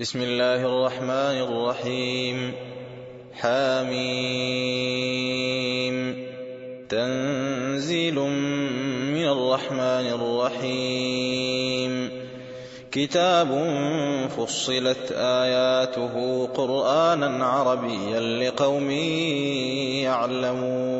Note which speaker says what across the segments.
Speaker 1: بسم الله الرحمن الرحيم. حاميم تنزيل من الرحمن الرحيم. كتاب فصلت آياته قرآنا عربيا لقوم يعلمون.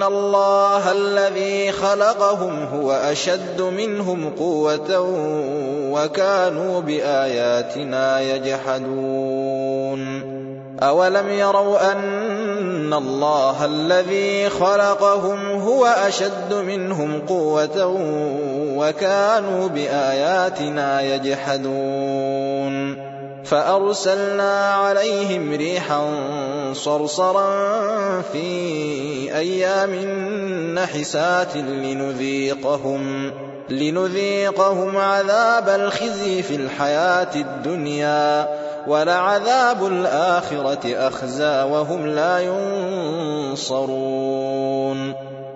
Speaker 1: أن الله الذي خلقهم هو أشد منهم قوة وكانوا بآياتنا يجحدون أولم يروا أن الله الذي خلقهم هو أشد منهم قوة وكانوا بآياتنا يجحدون فأرسلنا عليهم ريحا صرصرا في أيام نحسات لنذيقهم لنذيقهم عذاب الخزي في الحياة الدنيا ولعذاب الآخرة أخزى وهم لا ينصرون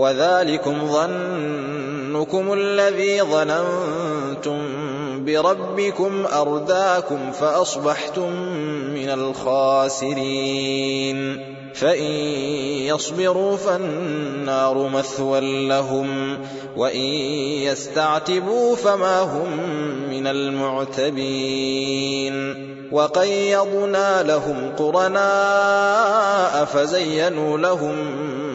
Speaker 1: وذلكم ظنكم الذي ظننتم بربكم أرداكم فأصبحتم من الخاسرين. فإن يصبروا فالنار مثوى لهم وإن يستعتبوا فما هم من المعتبين. وقيضنا لهم قرناء فزينوا لهم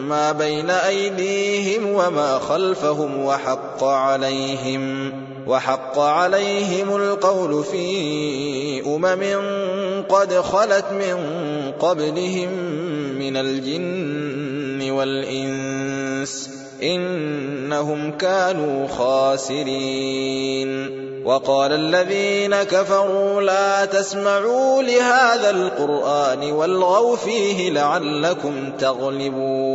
Speaker 1: ما بين أيديهم وما خلفهم وحق عليهم وحق عليهم القول في أمم قد خلت من قبلهم من الجن والإنس إنهم كانوا خاسرين. وقال الذين كفروا لا تسمعوا لهذا القرآن والغوا فيه لعلكم تغلبون.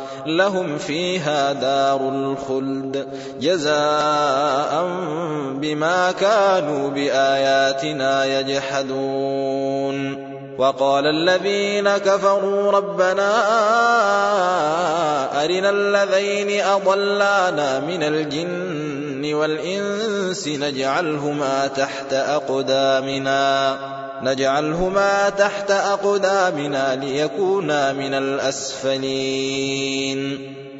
Speaker 1: لهم فيها دار الخلد جزاء بما كانوا بآياتنا يجحدون. وقال الذين كفروا ربنا أرنا الذين أضلانا من الجن والإنس نجعلهما تحت أقدامنا. نجعلهما تحت أقدامنا ليكونا من الأسفلين.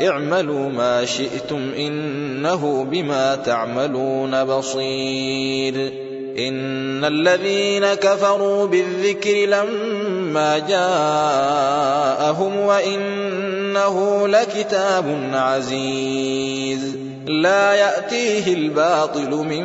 Speaker 1: اعملوا ما شئتم إنه بما تعملون بصير. إن الذين كفروا بالذكر لما جاءهم وإنه لكتاب عزيز. لا يأتيه الباطل من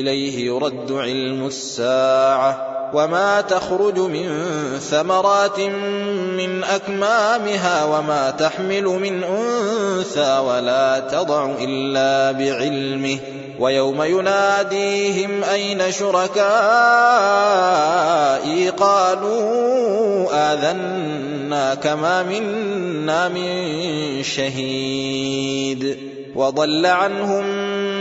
Speaker 1: إليه يرد علم الساعة وما تخرج من ثمرات من أكمامها وما تحمل من أنثى ولا تضع إلا بعلمه ويوم يناديهم أين شركائي قالوا آذنا كما منا من شهيد وضل عنهم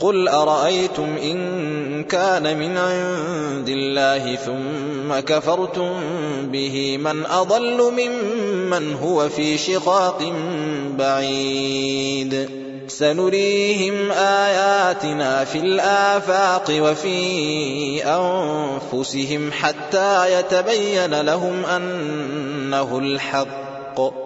Speaker 1: قل أرأيتم إن كان من عند الله ثم كفرتم به من أضل ممن هو في شقاق بعيد سنريهم آياتنا في الآفاق وفي أنفسهم حتى يتبين لهم أنه الحق